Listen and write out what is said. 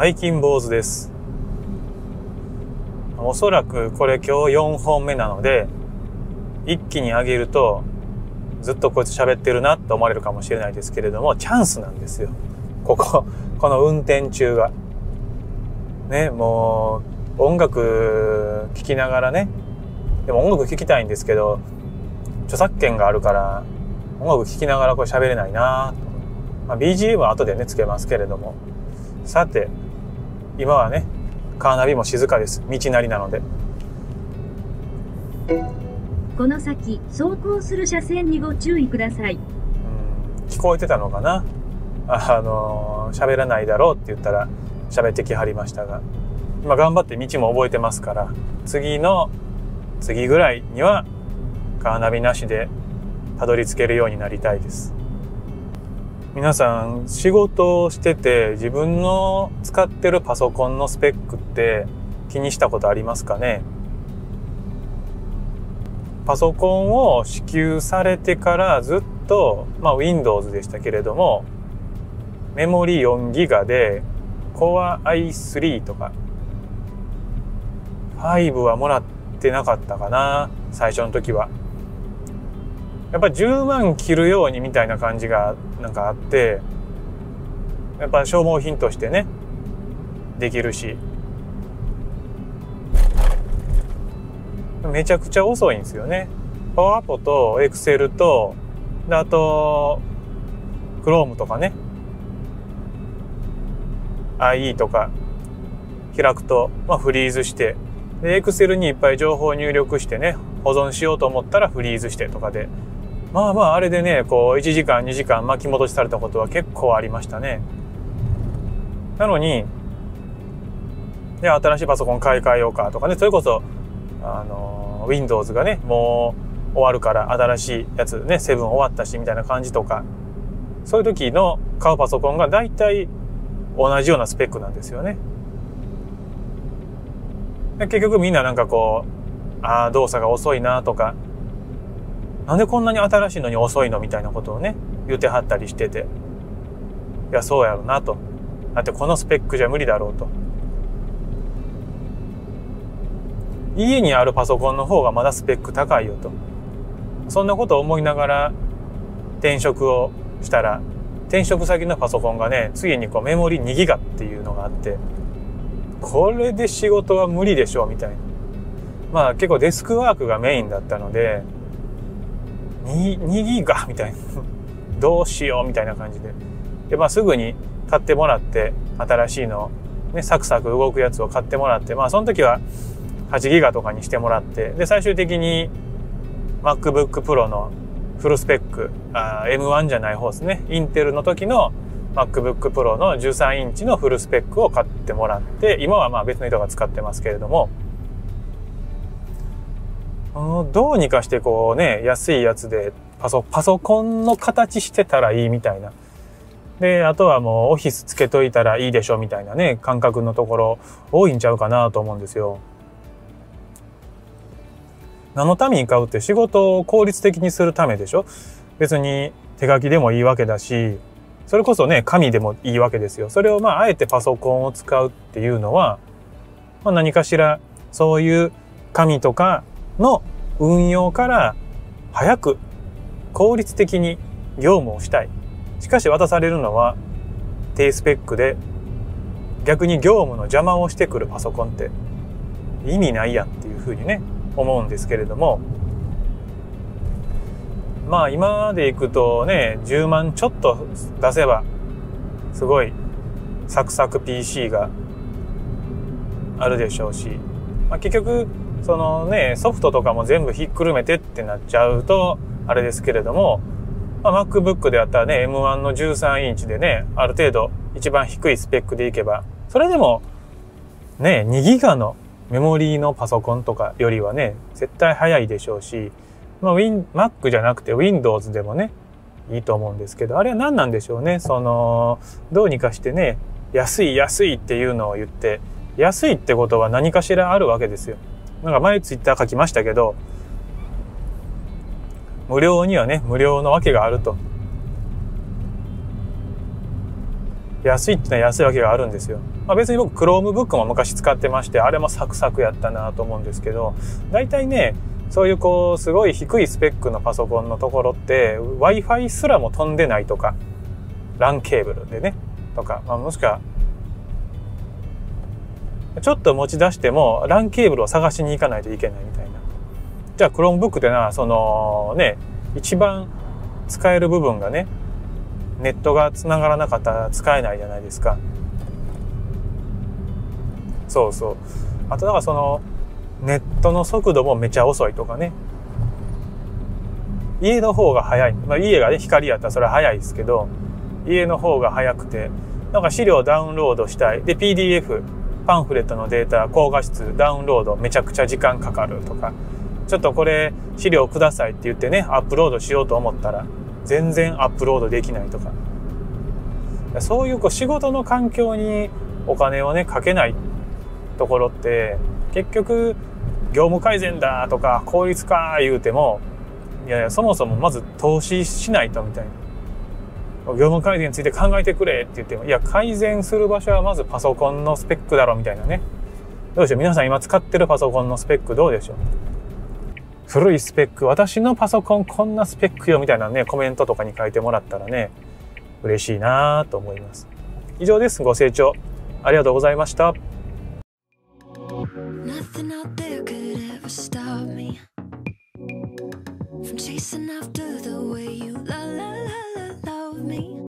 背筋坊主です。おそらくこれ今日4本目なので、一気に上げると、ずっとこいつ喋ってるなって思われるかもしれないですけれども、チャンスなんですよ。ここ、この運転中が。ね、もう、音楽聴きながらね、でも音楽聴きたいんですけど、著作権があるから、音楽聴きながらこれ喋れないなと。まあ、BGM は後でね、つけますけれども。さて、今はね、カーナビも静かです。道なりなので。この先、走行する車線にご注意ください。うん聞こえてたのかな？あの喋らないだろうって言ったら喋ってきはりましたが今頑張って道も覚えてますから次の次ぐらいにはカーナビなしでたどり着けるようになりたいです皆さん仕事をしてて自分の使ってるパソコンのスペックって気にしたことありますかね？パソコンを支給されてからずっと、まあ、Windows でしたけれどもメモリ4ギガで Core i3 とか5はもらってなかったかな最初の時は。やっぱ10万切るようにみたいな感じがなんかあってやっぱ消耗品としてねできるしめちゃくちゃ遅いんですよね。パワーポとエクセルと、あと、クロームとかね。IE とか開くと、まあ、フリーズして、エクセルにいっぱい情報を入力してね、保存しようと思ったらフリーズしてとかで。まあまあ、あれでね、こう、1時間、2時間巻き戻しされたことは結構ありましたね。なのに、で、新しいパソコン買い替えようかとかね、それこそ、あの、Windows がね、もう終わるから新しいやつね、7終わったしみたいな感じとか、そういう時の買うパソコンが大体同じようなスペックなんですよね。結局みんななんかこう、ああ、動作が遅いなとか、なんでこんなに新しいのに遅いのみたいなことをね、言ってはったりしてて、いや、そうやろなと。だってこのスペックじゃ無理だろうと。家にあるパソコンの方がまだスペック高いよと。そんなことを思いながら転職をしたら、転職先のパソコンがね、次にこうメモリ2ギガっていうのがあって、これで仕事は無理でしょうみたいな。まあ結構デスクワークがメインだったので、2, 2ギガみたいな。どうしようみたいな感じで。で、まあすぐに買ってもらって、新しいの、ね、サクサク動くやつを買ってもらって、まあその時は8ギガとかにしてもらって、で、最終的に MacBook Pro のフルスペック、あ M1 じゃない方ですね。インテルの時の MacBook Pro の13インチのフルスペックを買ってもらって、今はまあ別の人が使ってますけれども、どうにかしてこうね、安いやつでパソ、パソコンの形してたらいいみたいな。で、あとはもうオフィスつけといたらいいでしょみたいなね、感覚のところ多いんちゃうかなと思うんですよ。何のために買うって仕事を効率的にするためでしょ？別に手書きでもいいわけだし、それこそね、紙でもいいわけですよ。それをまあ、あえてパソコンを使うっていうのは、まあ、何かしらそういう紙とかの運用から早く効率的に業務をしたい。しかし渡されるのは低スペックで逆に業務の邪魔をしてくるパソコンって意味ないやんっていうふうにね、思うんですけれども、まあ今までいくとね、10万ちょっと出せば、すごいサクサク PC があるでしょうし、まあ、結局、そのね、ソフトとかも全部ひっくるめてってなっちゃうと、あれですけれども、まあ、MacBook であったらね、M1 の13インチでね、ある程度一番低いスペックでいけば、それでも、ね、2ギガのメモリーのパソコンとかよりはね、絶対早いでしょうし、まあ、Win、Mac じゃなくて Windows でもね、いいと思うんですけど、あれは何なんでしょうね？その、どうにかしてね、安い安いっていうのを言って、安いってことは何かしらあるわけですよ。なんか前ツイッター書きましたけど、無料にはね、無料のわけがあると。安いってのは安いわけがあるんですよ。まあ、別に僕 Chromebook も昔使ってましてあれもサクサクやったなと思うんですけど大体ねそういうこうすごい低いスペックのパソコンのところって w i f i すらも飛んでないとか LAN ケーブルでねとか、まあ、もしくはちょっと持ち出しても LAN ケーブルを探しに行かないといけないみたいな。じゃあ Chromebook ってなそのね一番使える部分がねネットが繋がらなかったら使えないじゃないですか。そうそう。あとだからそのネットの速度もめちゃ遅いとかね。家の方が早い、まあ、家がね光やったらそれは早いですけど家の方が早くてなんか資料ダウンロードしたい。で PDF パンフレットのデータ高画質ダウンロードめちゃくちゃ時間かかるとかちょっとこれ資料くださいって言ってねアップロードしようと思ったら全然アップロードできないとか。そういうこう仕事の環境にお金をねかけないところって結局業務改善だとか効率化言うてもいやいやそもそもまず投資しないとみたいな。業務改善について考えてくれって言ってもいや改善する場所はまずパソコンのスペックだろみたいなね。どうでしょう？皆さん今使ってるパソコンのスペックどうでしょう？古いスペック。私のパソコンこんなスペックよみたいなねコメントとかに書いてもらったらね嬉しいなと思います。以上です。ご清聴ありがとうございました。Nothing out there could ever stop me from chasing after the way you la la la